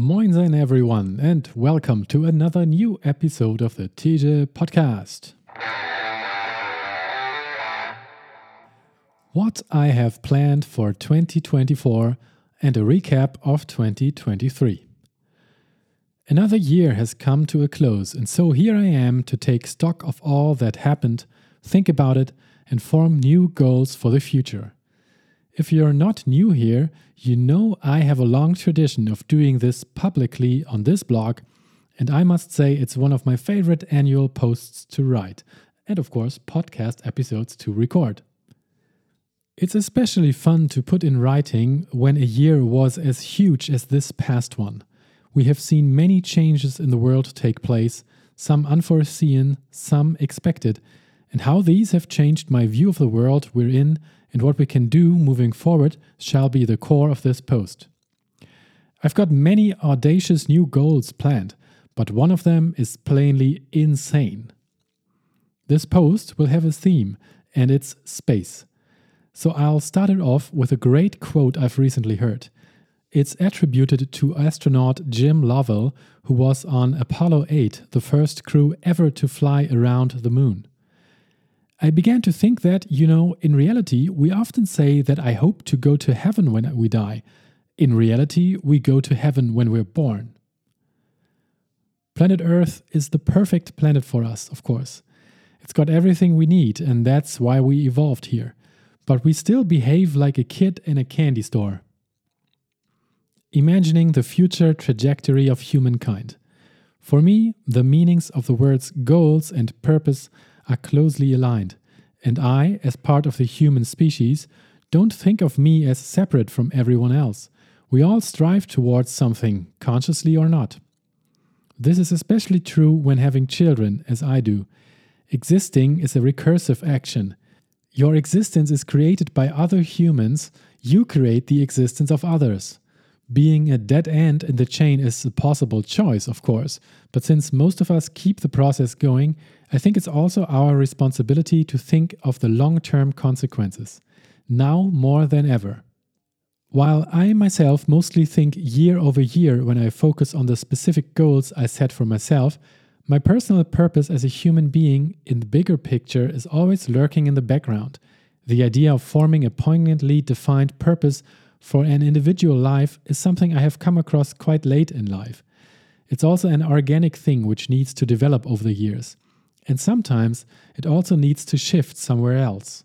Moin everyone, and welcome to another new episode of the TJ podcast. What I have planned for 2024 and a recap of 2023. Another year has come to a close, and so here I am to take stock of all that happened, think about it, and form new goals for the future. If you're not new here, you know I have a long tradition of doing this publicly on this blog, and I must say it's one of my favorite annual posts to write, and of course, podcast episodes to record. It's especially fun to put in writing when a year was as huge as this past one. We have seen many changes in the world take place, some unforeseen, some expected, and how these have changed my view of the world we're in and what we can do moving forward shall be the core of this post. I've got many audacious new goals planned, but one of them is plainly insane. This post will have a theme, and it's space. So I'll start it off with a great quote I've recently heard. It's attributed to astronaut Jim Lovell, who was on Apollo 8, the first crew ever to fly around the moon. I began to think that, you know, in reality, we often say that I hope to go to heaven when we die. In reality, we go to heaven when we're born. Planet Earth is the perfect planet for us, of course. It's got everything we need, and that's why we evolved here. But we still behave like a kid in a candy store. Imagining the future trajectory of humankind. For me, the meanings of the words goals and purpose are closely aligned, and I, as part of the human species, don't think of me as separate from everyone else. We all strive towards something, consciously or not. This is especially true when having children, as I do. Existing is a recursive action. Your existence is created by other humans, you create the existence of others. Being a dead end in the chain is a possible choice, of course, but since most of us keep the process going, I think it's also our responsibility to think of the long term consequences, now more than ever. While I myself mostly think year over year when I focus on the specific goals I set for myself, my personal purpose as a human being in the bigger picture is always lurking in the background. The idea of forming a poignantly defined purpose for an individual life is something I have come across quite late in life. It's also an organic thing which needs to develop over the years. And sometimes it also needs to shift somewhere else.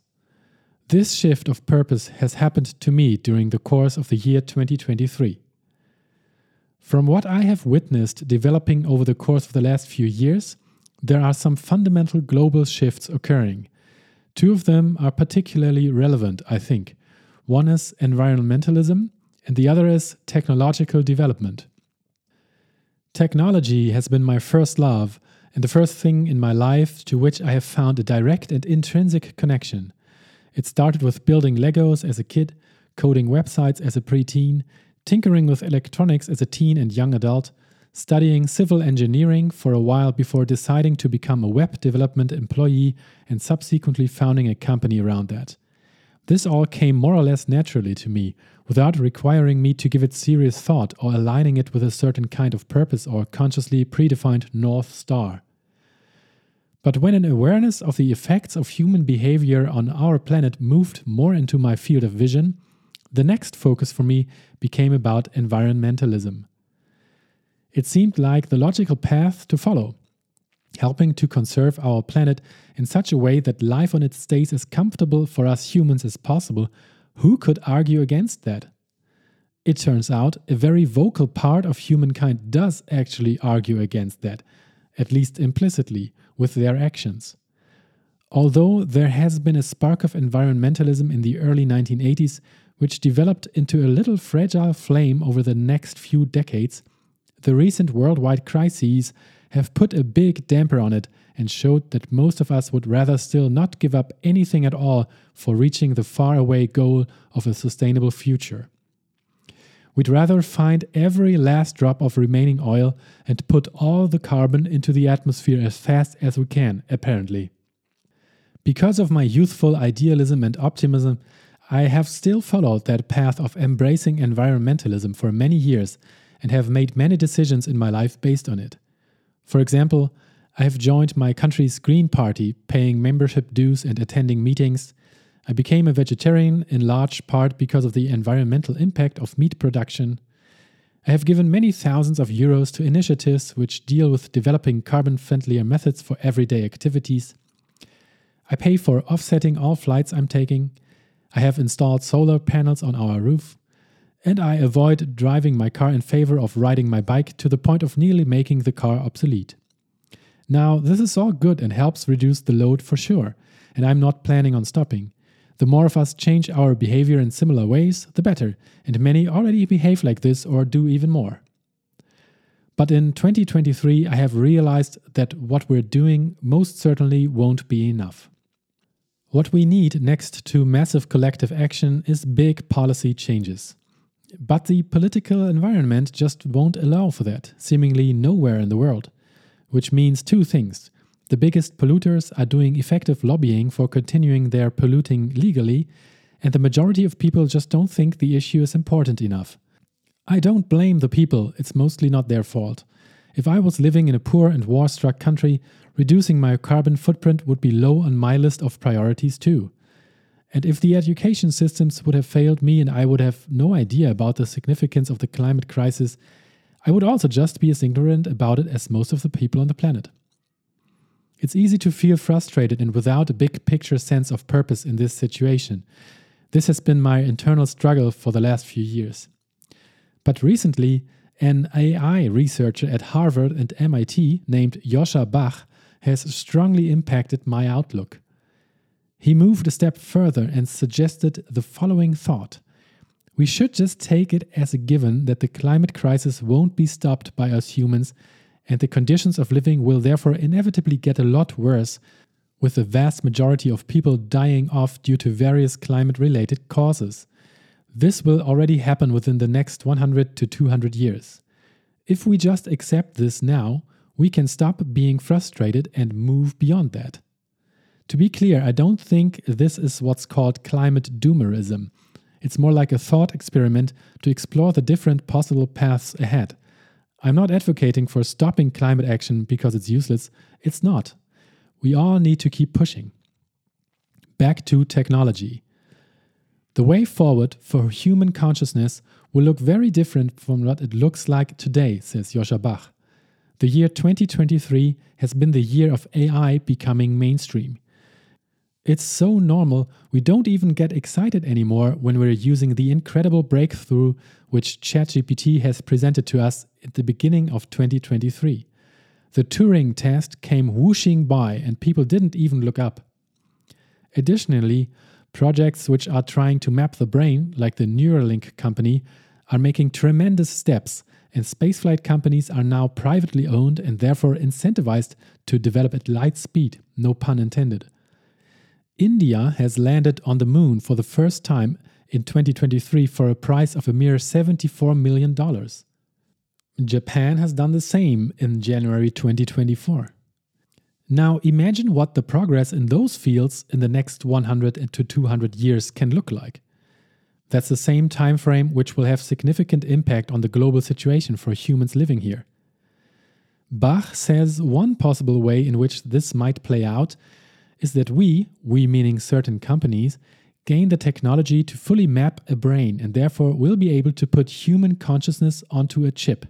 This shift of purpose has happened to me during the course of the year 2023. From what I have witnessed developing over the course of the last few years, there are some fundamental global shifts occurring. Two of them are particularly relevant, I think, one is environmentalism, and the other is technological development. Technology has been my first love and the first thing in my life to which I have found a direct and intrinsic connection. It started with building Legos as a kid, coding websites as a preteen, tinkering with electronics as a teen and young adult, studying civil engineering for a while before deciding to become a web development employee and subsequently founding a company around that. This all came more or less naturally to me, without requiring me to give it serious thought or aligning it with a certain kind of purpose or consciously predefined North Star. But when an awareness of the effects of human behavior on our planet moved more into my field of vision, the next focus for me became about environmentalism. It seemed like the logical path to follow helping to conserve our planet in such a way that life on it stays as comfortable for us humans as possible, who could argue against that? It turns out a very vocal part of humankind does actually argue against that, at least implicitly, with their actions. Although there has been a spark of environmentalism in the early 1980s, which developed into a little fragile flame over the next few decades, the recent worldwide crises have put a big damper on it and showed that most of us would rather still not give up anything at all for reaching the faraway goal of a sustainable future. We'd rather find every last drop of remaining oil and put all the carbon into the atmosphere as fast as we can, apparently. Because of my youthful idealism and optimism, I have still followed that path of embracing environmentalism for many years and have made many decisions in my life based on it. For example, I have joined my country's Green Party, paying membership dues and attending meetings. I became a vegetarian in large part because of the environmental impact of meat production. I have given many thousands of euros to initiatives which deal with developing carbon friendlier methods for everyday activities. I pay for offsetting all flights I'm taking. I have installed solar panels on our roof. And I avoid driving my car in favor of riding my bike to the point of nearly making the car obsolete. Now, this is all good and helps reduce the load for sure, and I'm not planning on stopping. The more of us change our behavior in similar ways, the better, and many already behave like this or do even more. But in 2023, I have realized that what we're doing most certainly won't be enough. What we need next to massive collective action is big policy changes. But the political environment just won't allow for that, seemingly nowhere in the world. Which means two things the biggest polluters are doing effective lobbying for continuing their polluting legally, and the majority of people just don't think the issue is important enough. I don't blame the people, it's mostly not their fault. If I was living in a poor and war struck country, reducing my carbon footprint would be low on my list of priorities too. And if the education systems would have failed me and I would have no idea about the significance of the climate crisis, I would also just be as ignorant about it as most of the people on the planet. It's easy to feel frustrated and without a big picture sense of purpose in this situation. This has been my internal struggle for the last few years. But recently, an AI researcher at Harvard and MIT named Joscha Bach has strongly impacted my outlook. He moved a step further and suggested the following thought We should just take it as a given that the climate crisis won't be stopped by us humans and the conditions of living will therefore inevitably get a lot worse, with the vast majority of people dying off due to various climate related causes. This will already happen within the next 100 to 200 years. If we just accept this now, we can stop being frustrated and move beyond that. To be clear, I don't think this is what's called climate doomerism. It's more like a thought experiment to explore the different possible paths ahead. I'm not advocating for stopping climate action because it's useless. It's not. We all need to keep pushing. Back to technology. The way forward for human consciousness will look very different from what it looks like today, says Joscha Bach. The year 2023 has been the year of AI becoming mainstream. It's so normal, we don't even get excited anymore when we're using the incredible breakthrough which ChatGPT has presented to us at the beginning of 2023. The Turing test came whooshing by and people didn't even look up. Additionally, projects which are trying to map the brain, like the Neuralink company, are making tremendous steps, and spaceflight companies are now privately owned and therefore incentivized to develop at light speed, no pun intended. India has landed on the moon for the first time in 2023 for a price of a mere $74 million. Japan has done the same in January 2024. Now imagine what the progress in those fields in the next 100 to 200 years can look like. That's the same time frame which will have significant impact on the global situation for humans living here. Bach says one possible way in which this might play out is that we, we meaning certain companies, gain the technology to fully map a brain and therefore will be able to put human consciousness onto a chip.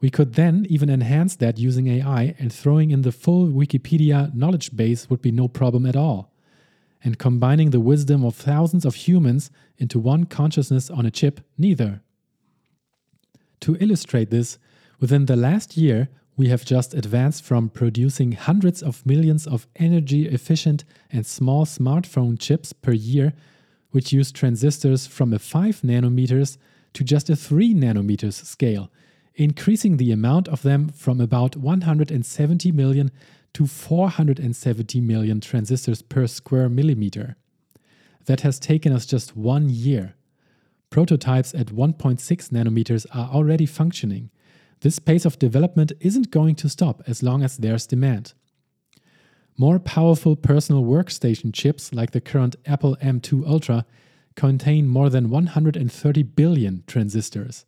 We could then even enhance that using AI, and throwing in the full Wikipedia knowledge base would be no problem at all. And combining the wisdom of thousands of humans into one consciousness on a chip, neither. To illustrate this, within the last year, we have just advanced from producing hundreds of millions of energy efficient and small smartphone chips per year, which use transistors from a 5 nanometers to just a 3 nanometers scale, increasing the amount of them from about 170 million to 470 million transistors per square millimeter. That has taken us just one year. Prototypes at 1.6 nanometers are already functioning this pace of development isn't going to stop as long as there's demand. More powerful personal workstation chips like the current Apple M2 Ultra contain more than 130 billion transistors.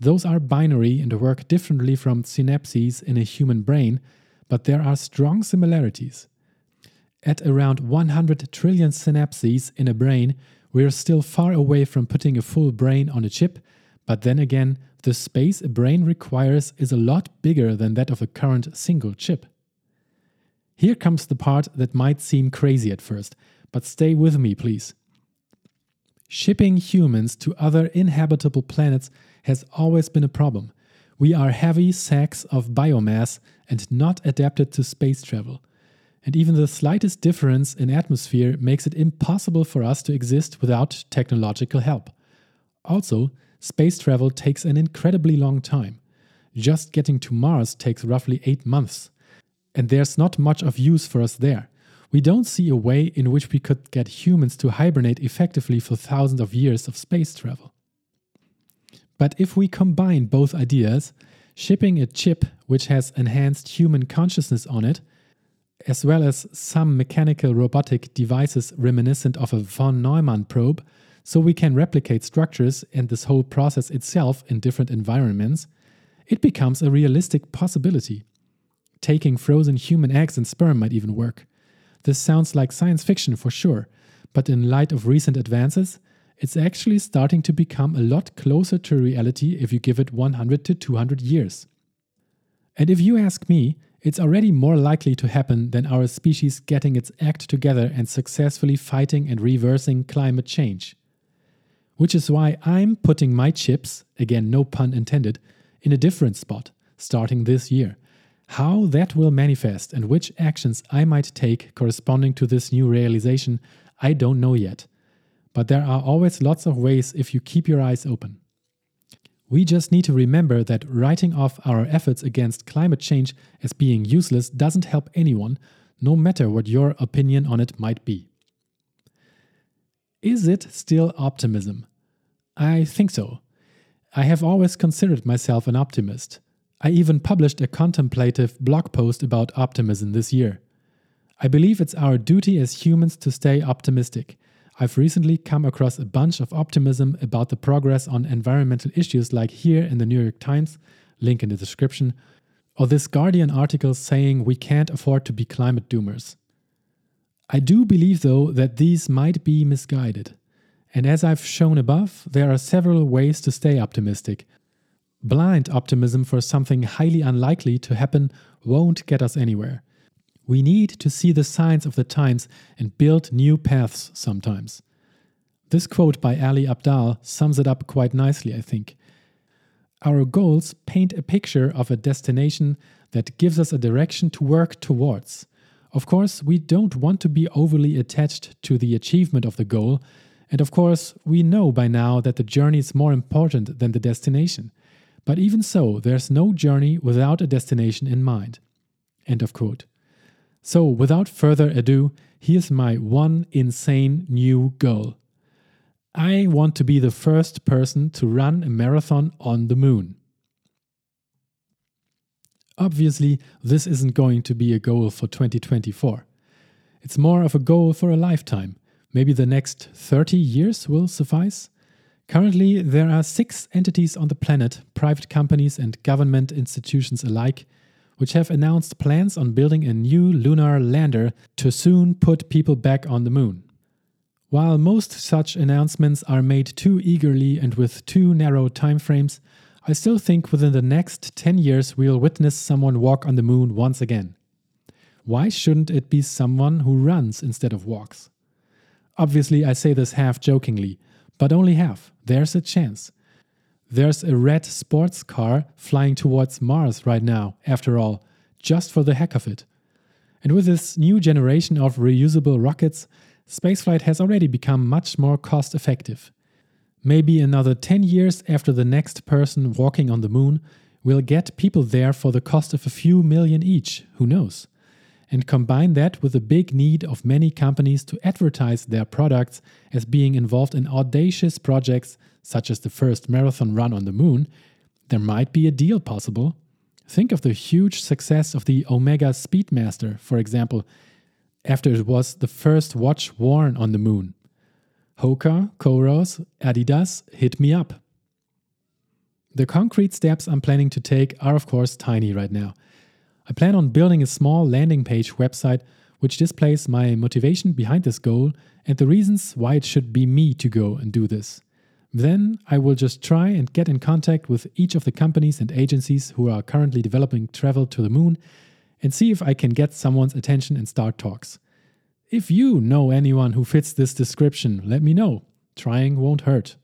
Those are binary and work differently from synapses in a human brain, but there are strong similarities. At around 100 trillion synapses in a brain, we're still far away from putting a full brain on a chip, but then again, the space a brain requires is a lot bigger than that of a current single chip. Here comes the part that might seem crazy at first, but stay with me, please. Shipping humans to other inhabitable planets has always been a problem. We are heavy sacks of biomass and not adapted to space travel. And even the slightest difference in atmosphere makes it impossible for us to exist without technological help. Also, space travel takes an incredibly long time. Just getting to Mars takes roughly eight months. And there's not much of use for us there. We don't see a way in which we could get humans to hibernate effectively for thousands of years of space travel. But if we combine both ideas, shipping a chip which has enhanced human consciousness on it, as well as some mechanical robotic devices reminiscent of a von Neumann probe, so we can replicate structures and this whole process itself in different environments, it becomes a realistic possibility. Taking frozen human eggs and sperm might even work. This sounds like science fiction for sure, but in light of recent advances, it's actually starting to become a lot closer to reality if you give it 100 to 200 years. And if you ask me, it's already more likely to happen than our species getting its act together and successfully fighting and reversing climate change. Which is why I'm putting my chips, again, no pun intended, in a different spot, starting this year. How that will manifest and which actions I might take corresponding to this new realization, I don't know yet. But there are always lots of ways if you keep your eyes open. We just need to remember that writing off our efforts against climate change as being useless doesn't help anyone, no matter what your opinion on it might be. Is it still optimism? I think so. I have always considered myself an optimist. I even published a contemplative blog post about optimism this year. I believe it's our duty as humans to stay optimistic I've recently come across a bunch of optimism about the progress on environmental issues, like here in the New York Times, link in the description, or this Guardian article saying we can't afford to be climate doomers. I do believe, though, that these might be misguided. And as I've shown above, there are several ways to stay optimistic. Blind optimism for something highly unlikely to happen won't get us anywhere. We need to see the signs of the times and build new paths sometimes. This quote by Ali Abdaal sums it up quite nicely, I think. Our goals paint a picture of a destination that gives us a direction to work towards. Of course, we don't want to be overly attached to the achievement of the goal, and of course, we know by now that the journey is more important than the destination. But even so, there's no journey without a destination in mind. End of quote. So, without further ado, here's my one insane new goal. I want to be the first person to run a marathon on the moon. Obviously, this isn't going to be a goal for 2024. It's more of a goal for a lifetime. Maybe the next 30 years will suffice. Currently, there are six entities on the planet, private companies and government institutions alike, which have announced plans on building a new lunar lander to soon put people back on the moon. While most such announcements are made too eagerly and with too narrow timeframes, I still think within the next 10 years we'll witness someone walk on the moon once again. Why shouldn't it be someone who runs instead of walks? Obviously, I say this half jokingly, but only half. There's a chance. There's a red sports car flying towards Mars right now, after all, just for the heck of it. And with this new generation of reusable rockets, spaceflight has already become much more cost effective. Maybe another 10 years after the next person walking on the moon, we'll get people there for the cost of a few million each, who knows? And combine that with the big need of many companies to advertise their products as being involved in audacious projects such as the first marathon run on the moon, there might be a deal possible. Think of the huge success of the Omega Speedmaster, for example, after it was the first watch worn on the moon. Hoka, Coros, Adidas, hit me up. The concrete steps I'm planning to take are, of course, tiny right now. I plan on building a small landing page website which displays my motivation behind this goal and the reasons why it should be me to go and do this. Then I will just try and get in contact with each of the companies and agencies who are currently developing travel to the moon and see if I can get someone's attention and start talks. If you know anyone who fits this description, let me know. Trying won't hurt.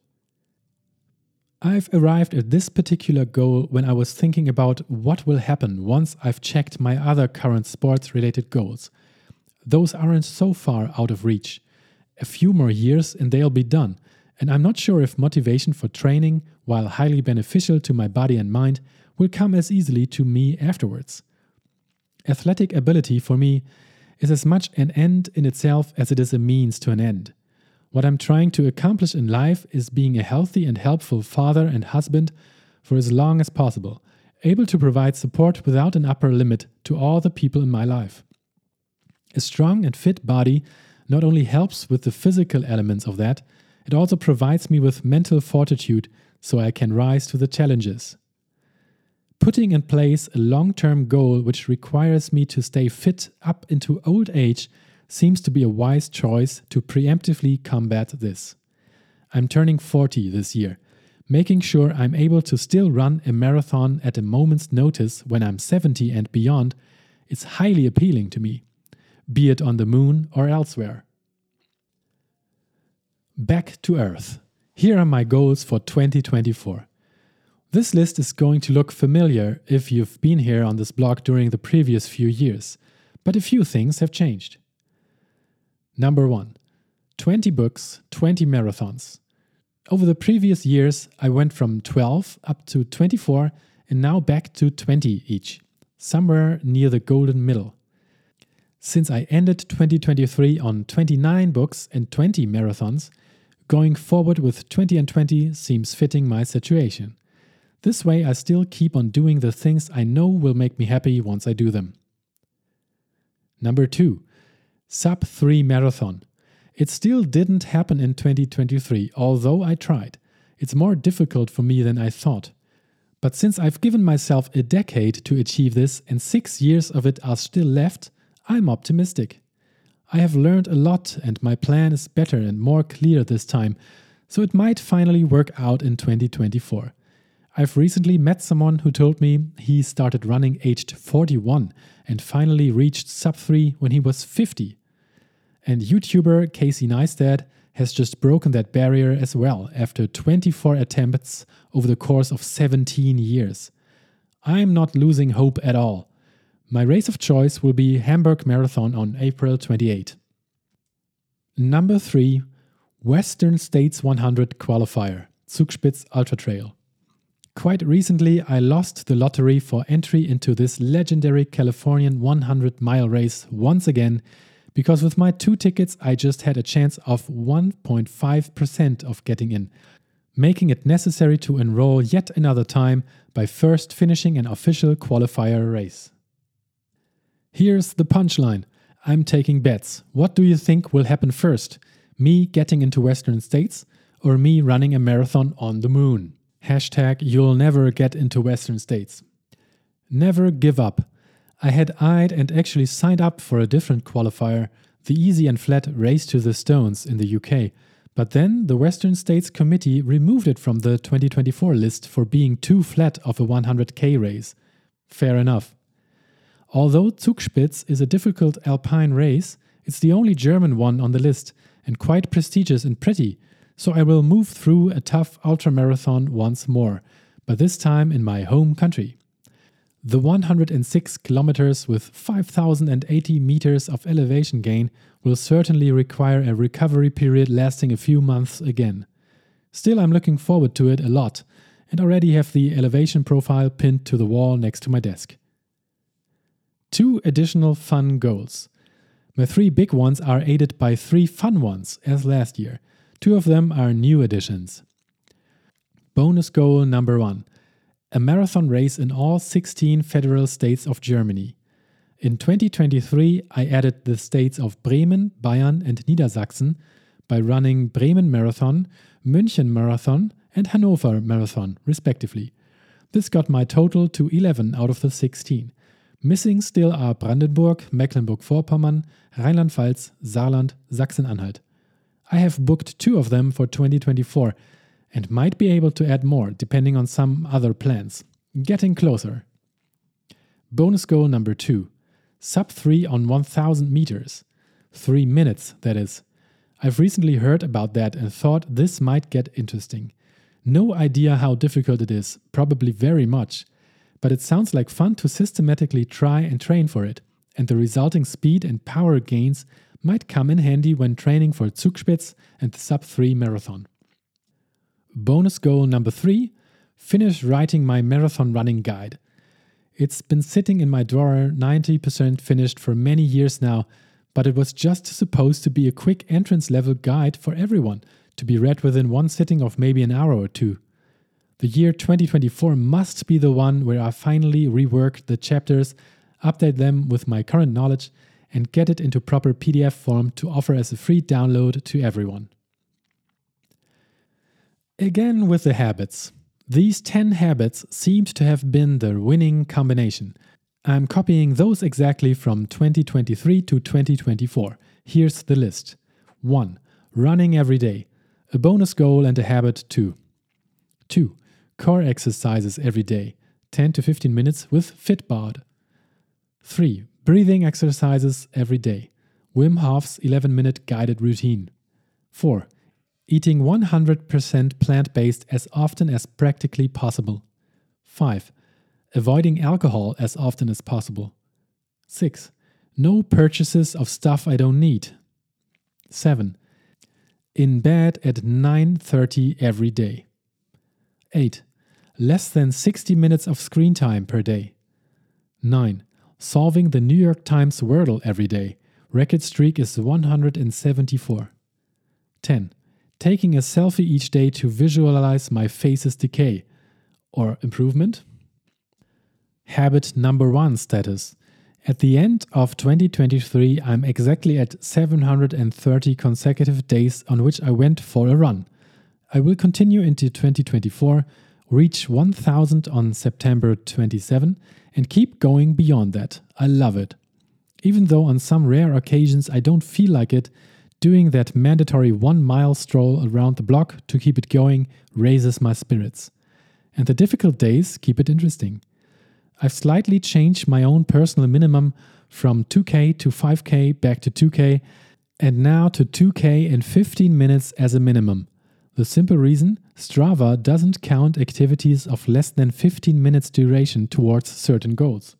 I've arrived at this particular goal when I was thinking about what will happen once I've checked my other current sports related goals. Those aren't so far out of reach. A few more years and they'll be done, and I'm not sure if motivation for training, while highly beneficial to my body and mind, will come as easily to me afterwards. Athletic ability for me is as much an end in itself as it is a means to an end. What I'm trying to accomplish in life is being a healthy and helpful father and husband for as long as possible, able to provide support without an upper limit to all the people in my life. A strong and fit body not only helps with the physical elements of that, it also provides me with mental fortitude so I can rise to the challenges. Putting in place a long term goal which requires me to stay fit up into old age seems to be a wise choice to preemptively combat this. I'm turning 40 this year, making sure I'm able to still run a marathon at a moment's notice when I'm 70 and beyond is highly appealing to me, be it on the moon or elsewhere. Back to Earth. Here are my goals for 2024. This list is going to look familiar if you've been here on this blog during the previous few years, but a few things have changed. Number 1 20 books, 20 marathons. Over the previous years, I went from 12 up to 24 and now back to 20 each, somewhere near the golden middle. Since I ended 2023 on 29 books and 20 marathons, going forward with 20 and 20 seems fitting my situation. This way, I still keep on doing the things I know will make me happy once I do them. Number two, sub 3 marathon. It still didn't happen in 2023, although I tried. It's more difficult for me than I thought. But since I've given myself a decade to achieve this and six years of it are still left, I'm optimistic. I have learned a lot and my plan is better and more clear this time, so it might finally work out in 2024. I've recently met someone who told me he started running aged 41 and finally reached sub 3 when he was 50. And YouTuber Casey Neistat has just broken that barrier as well after 24 attempts over the course of 17 years. I'm not losing hope at all. My race of choice will be Hamburg Marathon on April 28. Number 3 Western States 100 Qualifier Zugspitz Ultra Trail. Quite recently, I lost the lottery for entry into this legendary Californian 100 mile race once again because with my two tickets, I just had a chance of 1.5% of getting in, making it necessary to enroll yet another time by first finishing an official qualifier race. Here's the punchline I'm taking bets. What do you think will happen first? Me getting into Western States or me running a marathon on the moon? Hashtag you'll never get into Western states. Never give up. I had eyed and actually signed up for a different qualifier, the easy and flat Race to the Stones in the UK, but then the Western States Committee removed it from the 2024 list for being too flat of a 100k race. Fair enough. Although Zugspitz is a difficult alpine race, it's the only German one on the list and quite prestigious and pretty, so I will move through a tough ultramarathon once more, but this time in my home country. The 106 kilometers with 5,080 meters of elevation gain will certainly require a recovery period lasting a few months again. Still, I'm looking forward to it a lot and already have the elevation profile pinned to the wall next to my desk. Two additional fun goals. My three big ones are aided by three fun ones, as last year. Two of them are new additions. Bonus goal number one a marathon race in all 16 federal states of Germany. In 2023, I added the states of Bremen, Bayern, and Niedersachsen by running Bremen Marathon, München Marathon, and Hannover Marathon, respectively. This got my total to 11 out of the 16. Missing still are Brandenburg, Mecklenburg-Vorpommern, Rheinland-Pfalz, Saarland, Sachsen-Anhalt. I have booked two of them for 2024 and might be able to add more depending on some other plans. Getting closer. Bonus goal number two sub 3 on 1000 meters. 3 minutes, that is. I've recently heard about that and thought this might get interesting. No idea how difficult it is, probably very much, but it sounds like fun to systematically try and train for it, and the resulting speed and power gains might come in handy when training for Zugspitz and the sub 3 marathon. Bonus goal number 3 finish writing my marathon running guide. It's been sitting in my drawer 90% finished for many years now, but it was just supposed to be a quick entrance level guide for everyone to be read within one sitting of maybe an hour or two. The year 2024 must be the one where I finally rework the chapters, update them with my current knowledge, and get it into proper PDF form to offer as a free download to everyone. Again, with the habits. These 10 habits seemed to have been the winning combination. I'm copying those exactly from 2023 to 2024. Here's the list 1. Running every day. A bonus goal and a habit too. 2. Core exercises every day, 10 to 15 minutes with Fitbod. 3. Breathing exercises every day. Wim Hof's 11 minute guided routine. 4. Eating 100% plant based as often as practically possible. 5. Avoiding alcohol as often as possible. 6. No purchases of stuff I don't need. 7. In bed at 9:30 every day. 8. Less than 60 minutes of screen time per day. 9. Solving the New York Times Wordle every day. Record streak is 174. 10 taking a selfie each day to visualize my face's decay or improvement. Habit number one status. At the end of 2023, I'm exactly at 730 consecutive days on which I went for a run. I will continue into 2024, reach 1000 on September 27, and keep going beyond that. I love it. Even though on some rare occasions I don't feel like it, Doing that mandatory one mile stroll around the block to keep it going raises my spirits. And the difficult days keep it interesting. I've slightly changed my own personal minimum from 2k to 5k back to 2k and now to 2k in 15 minutes as a minimum. The simple reason Strava doesn't count activities of less than 15 minutes duration towards certain goals.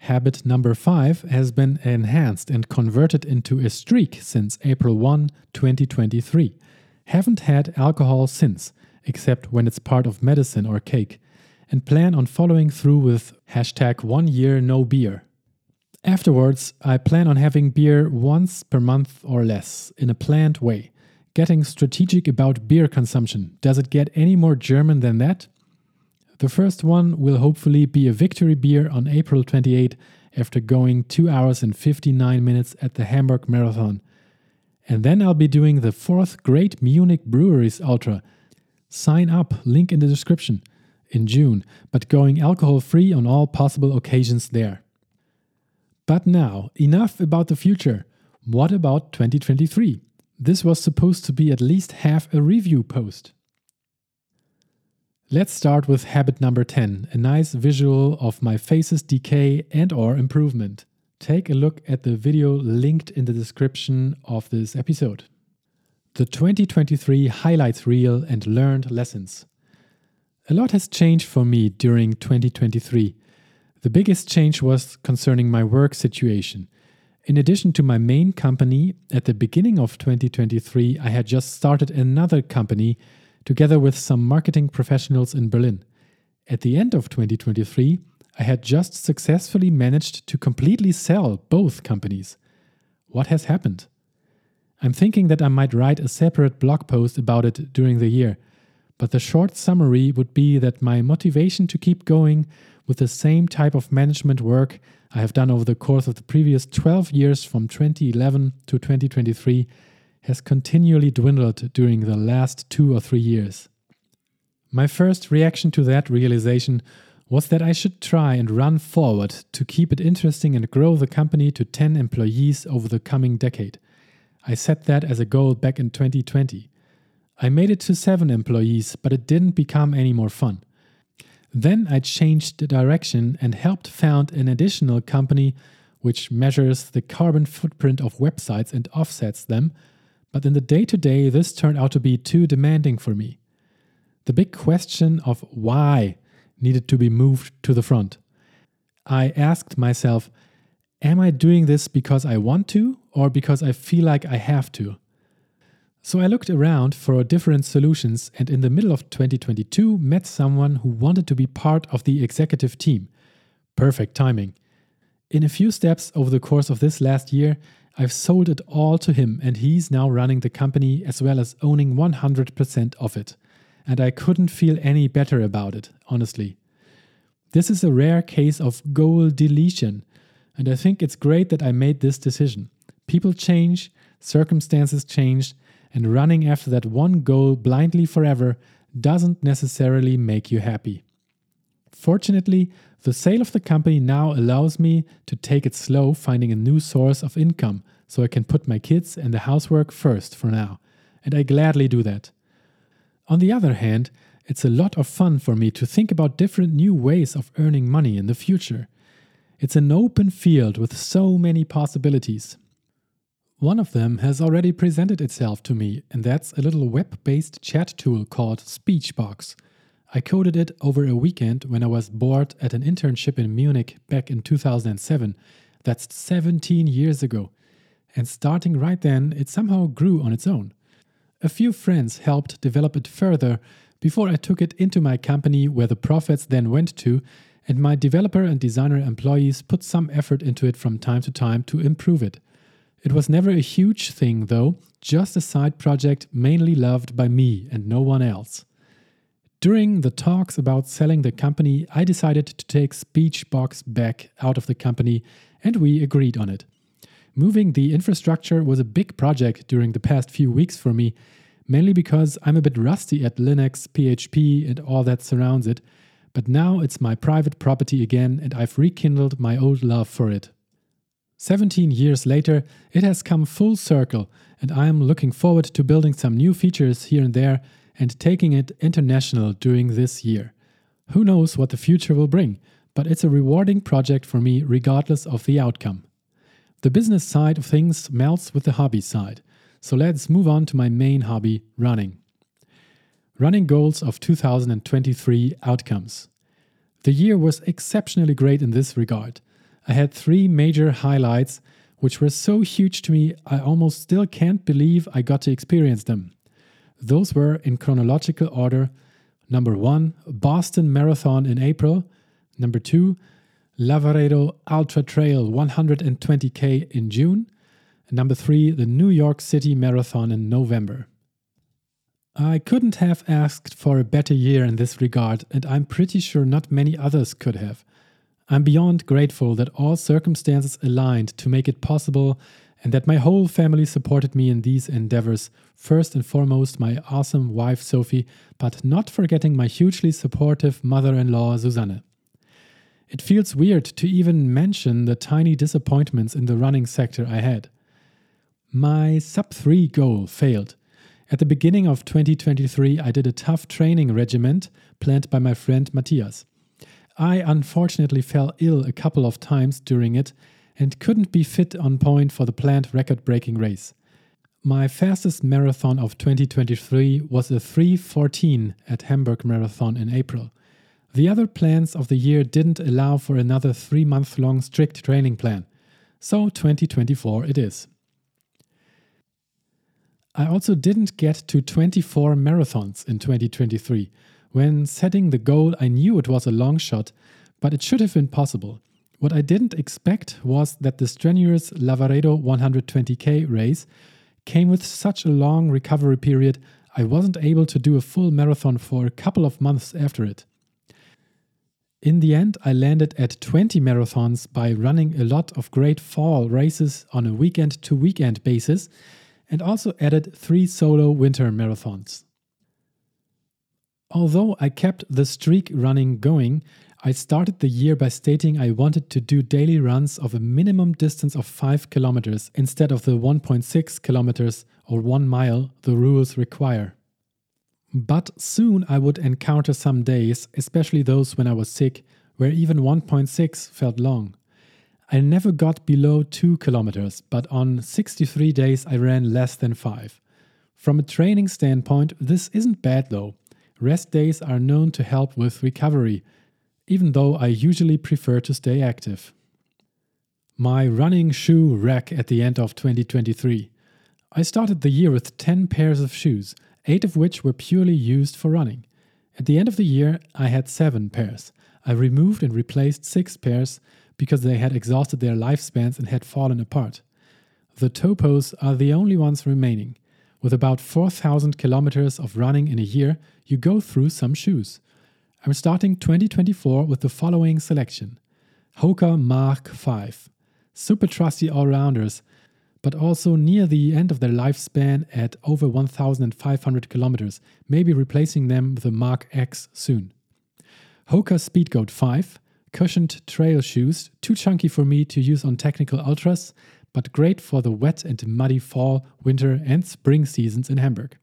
Habit number five has been enhanced and converted into a streak since April 1, 2023. Haven't had alcohol since, except when it's part of medicine or cake, and plan on following through with hashtag one year no beer. Afterwards, I plan on having beer once per month or less, in a planned way. Getting strategic about beer consumption. Does it get any more German than that? The first one will hopefully be a victory beer on April 28 after going 2 hours and 59 minutes at the Hamburg Marathon. And then I'll be doing the fourth Great Munich Breweries Ultra. Sign up, link in the description, in June, but going alcohol free on all possible occasions there. But now, enough about the future. What about 2023? This was supposed to be at least half a review post. Let's start with habit number 10, a nice visual of my face's decay and or improvement. Take a look at the video linked in the description of this episode. The 2023 highlights reel and learned lessons. A lot has changed for me during 2023. The biggest change was concerning my work situation. In addition to my main company, at the beginning of 2023, I had just started another company together with some marketing professionals in Berlin. At the end of 2023, I had just successfully managed to completely sell both companies. What has happened? I'm thinking that I might write a separate blog post about it during the year, but the short summary would be that my motivation to keep going with the same type of management work I have done over the course of the previous 12 years from 2011 to 2023 has continually dwindled during the last two or three years. My first reaction to that realization was that I should try and run forward to keep it interesting and grow the company to 10 employees over the coming decade. I set that as a goal back in 2020. I made it to 7 employees, but it didn't become any more fun. Then I changed the direction and helped found an additional company which measures the carbon footprint of websites and offsets them, but in the day to day, this turned out to be too demanding for me. The big question of why needed to be moved to the front. I asked myself, Am I doing this because I want to or because I feel like I have to? So I looked around for different solutions and in the middle of 2022 met someone who wanted to be part of the executive team. Perfect timing. In a few steps over the course of this last year, I've sold it all to him and he's now running the company as well as owning 100% of it and I couldn't feel any better about it, honestly. This is a rare case of goal deletion, and I think it's great that I made this decision. People change, circumstances change, and running after that one goal blindly forever doesn't necessarily make you happy. Fortunately, the sale of the company now allows me to take it slow finding a new source of income so I can put my kids and the housework first for now, and I gladly do that. On the other hand, it's a lot of fun for me to think about different new ways of earning money in the future. It's an open field with so many possibilities. One of them has already presented itself to me, and that's a little web based chat tool called Speechbox. I coded it over a weekend when I was bored at an internship in Munich back in 2007. That's 17 years ago. And starting right then, it somehow grew on its own. A few friends helped develop it further before I took it into my company, where the profits then went to, and my developer and designer employees put some effort into it from time to time to improve it. It was never a huge thing, though, just a side project mainly loved by me and no one else. During the talks about selling the company, I decided to take Speechbox back out of the company, and we agreed on it. Moving the infrastructure was a big project during the past few weeks for me, mainly because I'm a bit rusty at Linux, PHP, and all that surrounds it. But now it's my private property again, and I've rekindled my old love for it. 17 years later, it has come full circle, and I am looking forward to building some new features here and there and taking it international during this year. Who knows what the future will bring, but it's a rewarding project for me regardless of the outcome. The business side of things melts with the hobby side. So let's move on to my main hobby, running. Running goals of 2023 outcomes. The year was exceptionally great in this regard. I had three major highlights, which were so huge to me, I almost still can't believe I got to experience them. Those were in chronological order number one, Boston Marathon in April, number two, Lavaredo Ultra Trail 120K in June. And number three, the New York City Marathon in November. I couldn't have asked for a better year in this regard, and I'm pretty sure not many others could have. I'm beyond grateful that all circumstances aligned to make it possible and that my whole family supported me in these endeavors. First and foremost, my awesome wife Sophie, but not forgetting my hugely supportive mother in law Susanne. It feels weird to even mention the tiny disappointments in the running sector I had. My sub 3 goal failed. At the beginning of 2023, I did a tough training regiment planned by my friend Matthias. I unfortunately fell ill a couple of times during it and couldn't be fit on point for the planned record breaking race. My fastest marathon of 2023 was a 314 at Hamburg Marathon in April. The other plans of the year didn't allow for another three month long strict training plan, so 2024 it is. I also didn't get to 24 marathons in 2023. When setting the goal, I knew it was a long shot, but it should have been possible. What I didn't expect was that the strenuous Lavaredo 120k race came with such a long recovery period, I wasn't able to do a full marathon for a couple of months after it. In the end, I landed at 20 marathons by running a lot of great fall races on a weekend to weekend basis and also added three solo winter marathons. Although I kept the streak running going, I started the year by stating I wanted to do daily runs of a minimum distance of 5 kilometers instead of the 1.6 kilometers or 1 mile the rules require. But soon I would encounter some days, especially those when I was sick, where even 1.6 felt long. I never got below 2 kilometers, but on 63 days I ran less than 5. From a training standpoint, this isn't bad though. Rest days are known to help with recovery even though I usually prefer to stay active. My running shoe rack at the end of 2023. I started the year with 10 pairs of shoes, 8 of which were purely used for running. At the end of the year, I had 7 pairs. I removed and replaced 6 pairs because they had exhausted their lifespans and had fallen apart. The Topos are the only ones remaining. With about 4,000 kilometers of running in a year, you go through some shoes. I'm starting 2024 with the following selection Hoka Mach 5. Super trusty all rounders, but also near the end of their lifespan at over 1,500 kilometers, maybe replacing them with a Mach X soon. Hoka Speedgoat 5, cushioned trail shoes, too chunky for me to use on technical ultras, but great for the wet and muddy fall, winter, and spring seasons in Hamburg.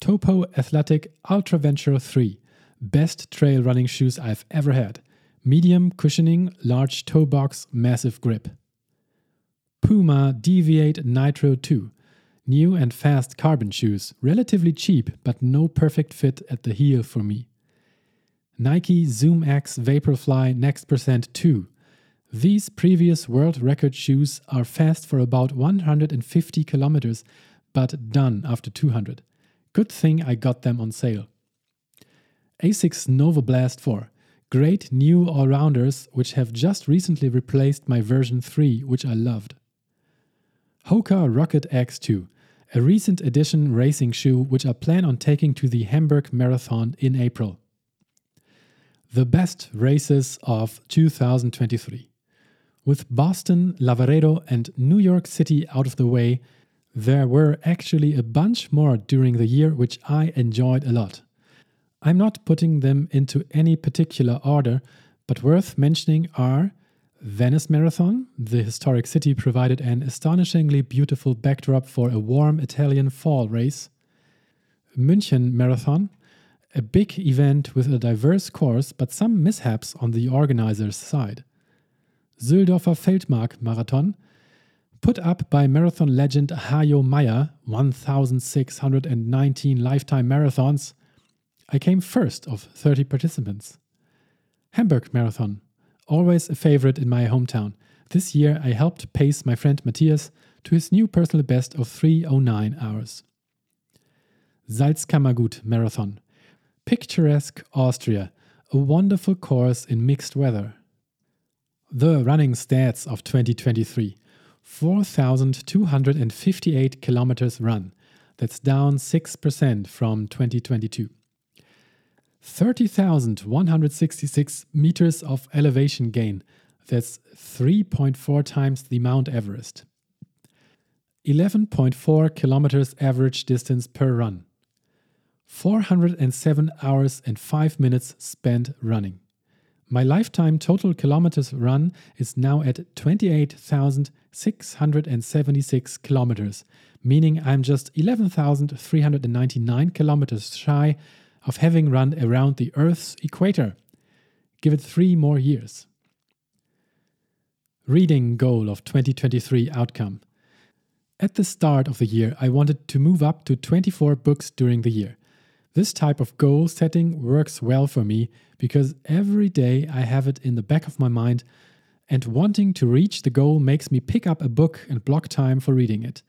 Topo Athletic Ultraventure 3, Best trail running shoes I've ever had. Medium cushioning, large toe box, massive grip. Puma Deviate Nitro 2. New and fast carbon shoes, relatively cheap, but no perfect fit at the heel for me. Nike ZoomX Vaporfly Next Percent 2. These previous world record shoes are fast for about 150 kilometers, but done after 200. Good thing I got them on sale. Asics Novablast 4. Great new all rounders, which have just recently replaced my version 3, which I loved. Hoka Rocket X2, a recent edition racing shoe which I plan on taking to the Hamburg Marathon in April. The best races of 2023. With Boston, Lavaredo, and New York City out of the way, there were actually a bunch more during the year which I enjoyed a lot. I'm not putting them into any particular order, but worth mentioning are Venice Marathon, the historic city provided an astonishingly beautiful backdrop for a warm Italian fall race. München Marathon, a big event with a diverse course but some mishaps on the organizer's side. Sülldorfer Feldmark Marathon, put up by marathon legend Hajo Meyer, 1,619 lifetime marathons, I came first of 30 participants. Hamburg Marathon, always a favorite in my hometown. This year I helped pace my friend Matthias to his new personal best of 309 hours. Salzkammergut Marathon, picturesque Austria, a wonderful course in mixed weather. The running stats of 2023 4,258 kilometers run. That's down 6% from 2022. 30,166 meters of elevation gain. That's 3.4 times the Mount Everest. 11.4 kilometers average distance per run. 407 hours and 5 minutes spent running. My lifetime total kilometers run is now at 28,676 kilometers, meaning I'm just 11,399 kilometers shy of having run around the Earth's equator. Give it three more years. Reading goal of 2023 outcome. At the start of the year, I wanted to move up to 24 books during the year. This type of goal setting works well for me because every day I have it in the back of my mind, and wanting to reach the goal makes me pick up a book and block time for reading it.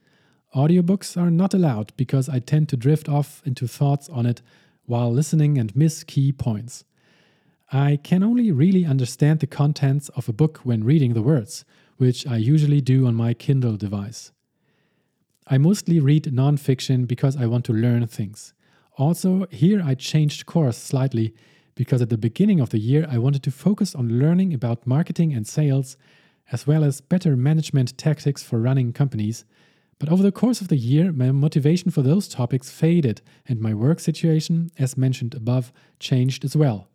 Audiobooks are not allowed because I tend to drift off into thoughts on it while listening and miss key points. I can only really understand the contents of a book when reading the words, which I usually do on my Kindle device. I mostly read nonfiction because I want to learn things. Also, here I changed course slightly because at the beginning of the year I wanted to focus on learning about marketing and sales, as well as better management tactics for running companies. But over the course of the year, my motivation for those topics faded, and my work situation, as mentioned above, changed as well.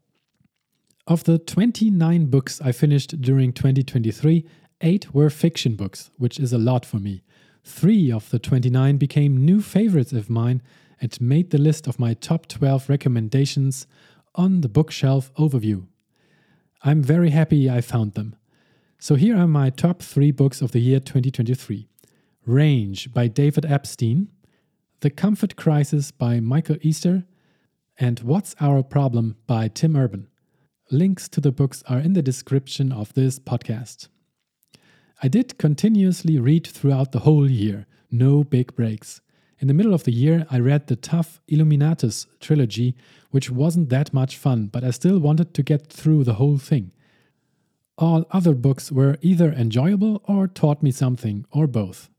Of the 29 books I finished during 2023, 8 were fiction books, which is a lot for me. Three of the 29 became new favorites of mine and made the list of my top 12 recommendations on the bookshelf overview. I'm very happy I found them. So here are my top three books of the year 2023 Range by David Epstein, The Comfort Crisis by Michael Easter, and What's Our Problem by Tim Urban. Links to the books are in the description of this podcast. I did continuously read throughout the whole year, no big breaks. In the middle of the year, I read the tough Illuminatus trilogy, which wasn't that much fun, but I still wanted to get through the whole thing. All other books were either enjoyable or taught me something, or both.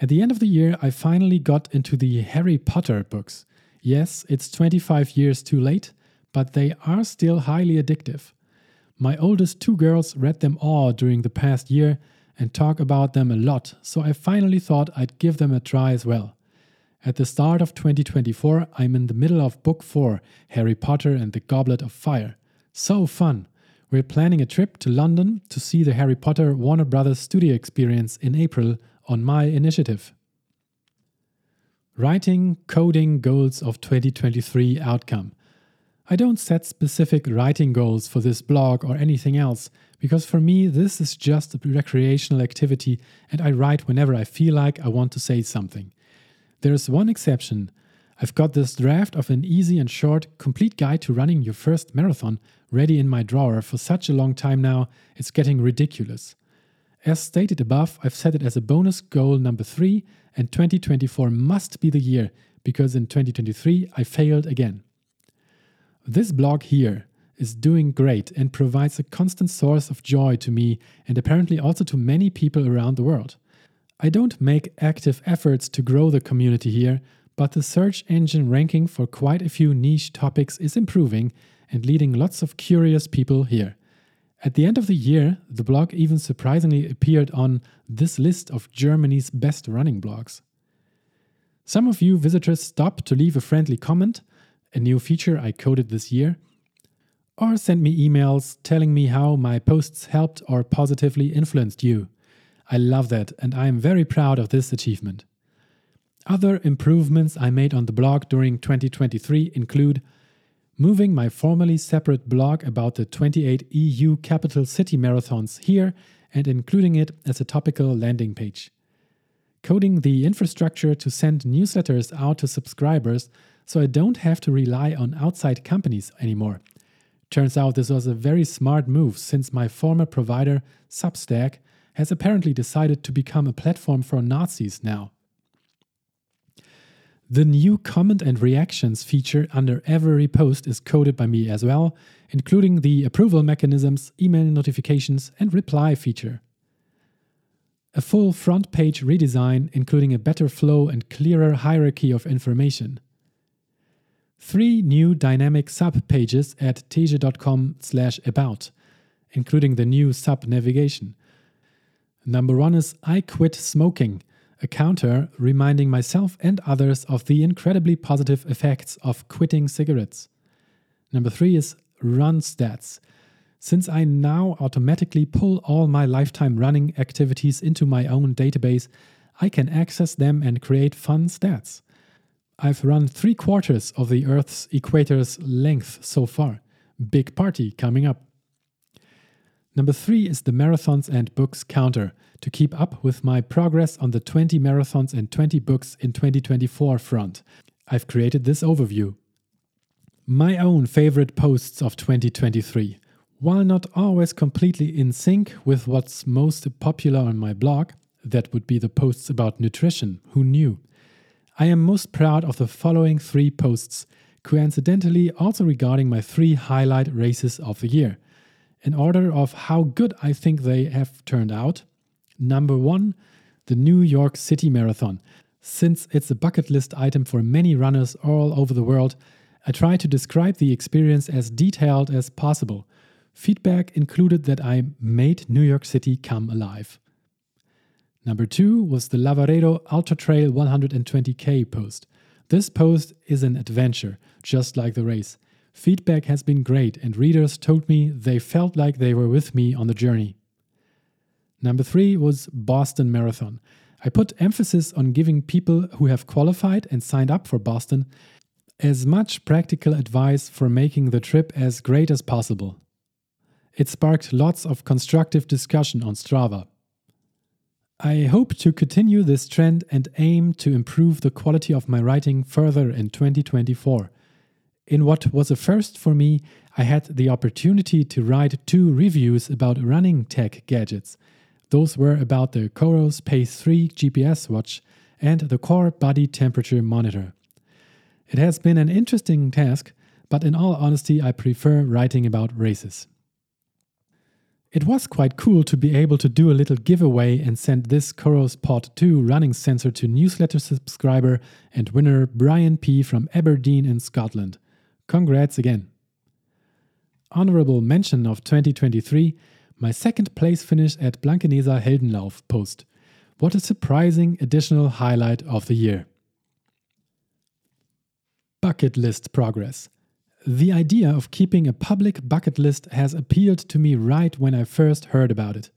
At the end of the year, I finally got into the Harry Potter books. Yes, it's 25 years too late, but they are still highly addictive. My oldest two girls read them all during the past year and talk about them a lot, so I finally thought I'd give them a try as well. At the start of 2024, I'm in the middle of Book 4 Harry Potter and the Goblet of Fire. So fun! We're planning a trip to London to see the Harry Potter Warner Brothers studio experience in April on my initiative. Writing Coding Goals of 2023 Outcome. I don't set specific writing goals for this blog or anything else, because for me, this is just a recreational activity and I write whenever I feel like I want to say something. There's one exception. I've got this draft of an easy and short, complete guide to running your first marathon ready in my drawer for such a long time now, it's getting ridiculous. As stated above, I've set it as a bonus goal number three, and 2024 must be the year because in 2023 I failed again. This blog here is doing great and provides a constant source of joy to me and apparently also to many people around the world. I don't make active efforts to grow the community here, but the search engine ranking for quite a few niche topics is improving and leading lots of curious people here. At the end of the year, the blog even surprisingly appeared on this list of Germany's best running blogs. Some of you visitors stop to leave a friendly comment, a new feature I coded this year, or send me emails telling me how my posts helped or positively influenced you. I love that, and I am very proud of this achievement. Other improvements I made on the blog during 2023 include moving my formerly separate blog about the 28 EU capital city marathons here and including it as a topical landing page, coding the infrastructure to send newsletters out to subscribers so I don't have to rely on outside companies anymore Turns out this was a very smart move since my former provider, Substack, has apparently decided to become a platform for Nazis now. The new comment and reactions feature under every post is coded by me as well, including the approval mechanisms, email notifications, and reply feature. A full front page redesign, including a better flow and clearer hierarchy of information three new dynamic sub pages at teja.com slash about, including the new sub navigation. Number one is I quit smoking, a counter reminding myself and others of the incredibly positive effects of quitting cigarettes. Number three is run stats. Since I now automatically pull all my lifetime running activities into my own database, I can access them and create fun stats. I've run three quarters of the Earth's equator's length so far. Big party coming up. Number three is the marathons and books counter to keep up with my progress on the 20 marathons and 20 books in 2024 front. I've created this overview. My own favorite posts of 2023. While not always completely in sync with what's most popular on my blog, that would be the posts about nutrition, who knew? I am most proud of the following three posts, coincidentally also regarding my three highlight races of the year. In order of how good I think they have turned out. Number one, the New York City Marathon. Since it's a bucket list item for many runners all over the world, I try to describe the experience as detailed as possible. Feedback included that I made New York City come alive. Number two was the Lavaredo Ultra Trail 120k post. This post is an adventure, just like the race. Feedback has been great, and readers told me they felt like they were with me on the journey. Number three was Boston Marathon. I put emphasis on giving people who have qualified and signed up for Boston as much practical advice for making the trip as great as possible. It sparked lots of constructive discussion on Strava. I hope to continue this trend and aim to improve the quality of my writing further in 2024. In what was a first for me, I had the opportunity to write two reviews about running tech gadgets. Those were about the Coros Pace 3 GPS watch and the Core Body Temperature Monitor. It has been an interesting task, but in all honesty, I prefer writing about races. It was quite cool to be able to do a little giveaway and send this Coros Pod 2 running sensor to newsletter subscriber and winner Brian P. from Aberdeen in Scotland. Congrats again. Honorable mention of 2023 my second place finish at Blankeneser Heldenlauf post. What a surprising additional highlight of the year. Bucket list progress. The idea of keeping a public bucket list has appealed to me right when I first heard about it.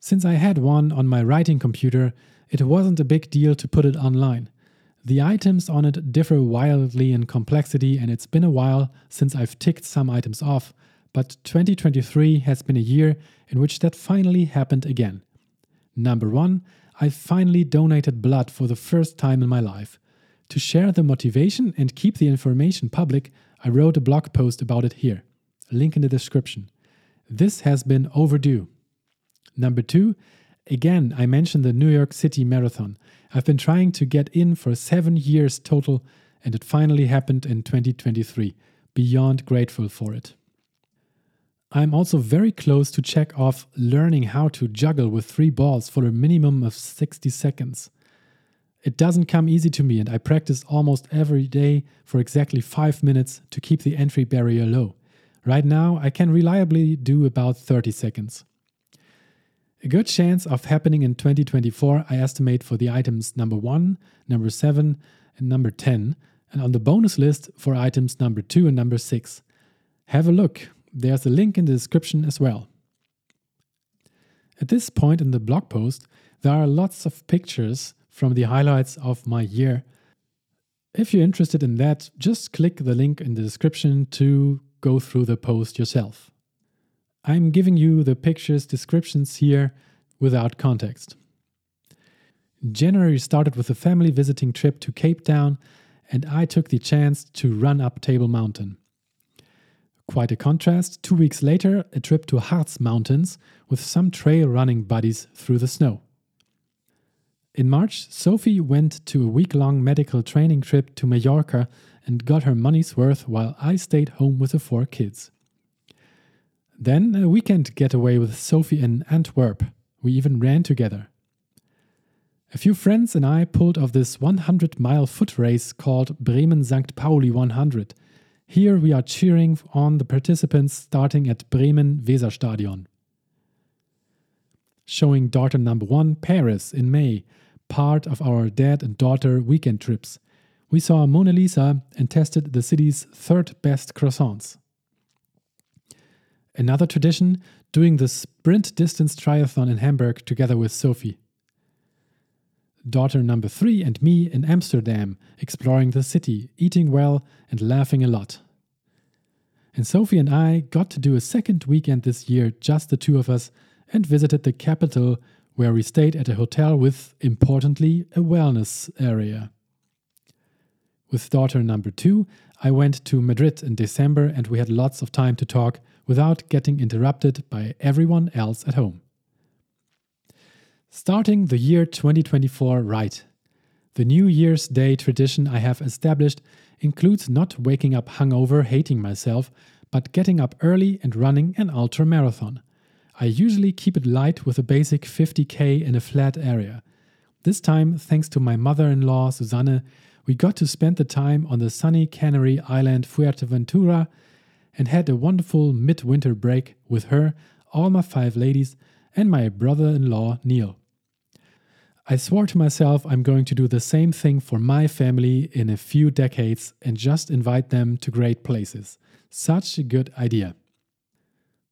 Since I had one on my writing computer, it wasn't a big deal to put it online. The items on it differ wildly in complexity, and it's been a while since I've ticked some items off, but 2023 has been a year in which that finally happened again. Number one, I finally donated blood for the first time in my life. To share the motivation and keep the information public, I wrote a blog post about it here. Link in the description. This has been overdue. Number two, again, I mentioned the New York City Marathon. I've been trying to get in for seven years total, and it finally happened in 2023. Beyond grateful for it. I'm also very close to check off learning how to juggle with three balls for a minimum of 60 seconds. It doesn't come easy to me, and I practice almost every day for exactly 5 minutes to keep the entry barrier low. Right now, I can reliably do about 30 seconds. A good chance of happening in 2024, I estimate for the items number 1, number 7, and number 10, and on the bonus list for items number 2 and number 6. Have a look, there's a link in the description as well. At this point in the blog post, there are lots of pictures from the highlights of my year. If you're interested in that, just click the link in the description to go through the post yourself. I'm giving you the pictures descriptions here without context. January started with a family visiting trip to Cape Town, and I took the chance to run up Table Mountain. Quite a contrast, two weeks later, a trip to Harz Mountains with some trail running buddies through the snow. In March, Sophie went to a week long medical training trip to Mallorca and got her money's worth while I stayed home with the four kids. Then a weekend getaway with Sophie in Antwerp. We even ran together. A few friends and I pulled off this 100 mile foot race called Bremen St. Pauli 100 here we are cheering on the participants starting at Bremen Weserstadion. Showing daughter number one, Paris, in May, part of our dad and daughter weekend trips. We saw Mona Lisa and tested the city's third best croissants. Another tradition, doing the sprint distance triathlon in Hamburg together with Sophie daughter number three and me in Amsterdam, exploring the city, eating well, and laughing a lot. And Sophie and I got to do a second weekend this year, just the two of us, and visited the capital where we stayed at a hotel with, importantly, a wellness area. With daughter number two, I went to Madrid in December and we had lots of time to talk without getting interrupted by everyone else at home. Starting the year 2024 right. The New Year's Day tradition I have established includes not waking up hungover hating myself, but getting up early and running an ultra marathon. I usually keep it light with a basic 50k in a flat area. This time, thanks to my mother in law, Susanne, we got to spend the time on the sunny Canary island Fuerteventura and had a wonderful midwinter break with her, all my five ladies, and my brother in law, Neil. I swore to myself I'm going to do the same thing for my family in a few decades and just invite them to great places. Such a good idea.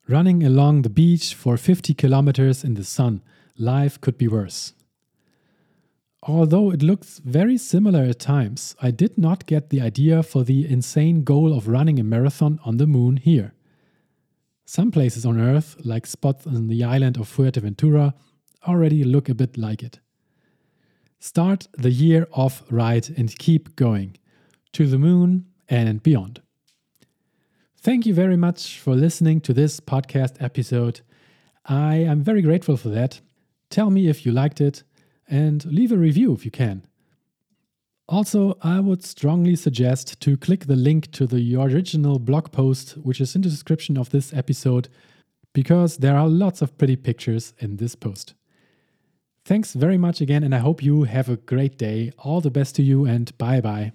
Running along the beach for 50 kilometers in the sun, life could be worse. Although it looks very similar at times, I did not get the idea for the insane goal of running a marathon on the moon here. Some places on Earth, like spots on the island of Fuerteventura, already look a bit like it. Start the year off right and keep going to the moon and beyond. Thank you very much for listening to this podcast episode. I am very grateful for that. Tell me if you liked it and leave a review if you can. Also, I would strongly suggest to click the link to the original blog post, which is in the description of this episode, because there are lots of pretty pictures in this post. Thanks very much again, and I hope you have a great day. All the best to you, and bye bye.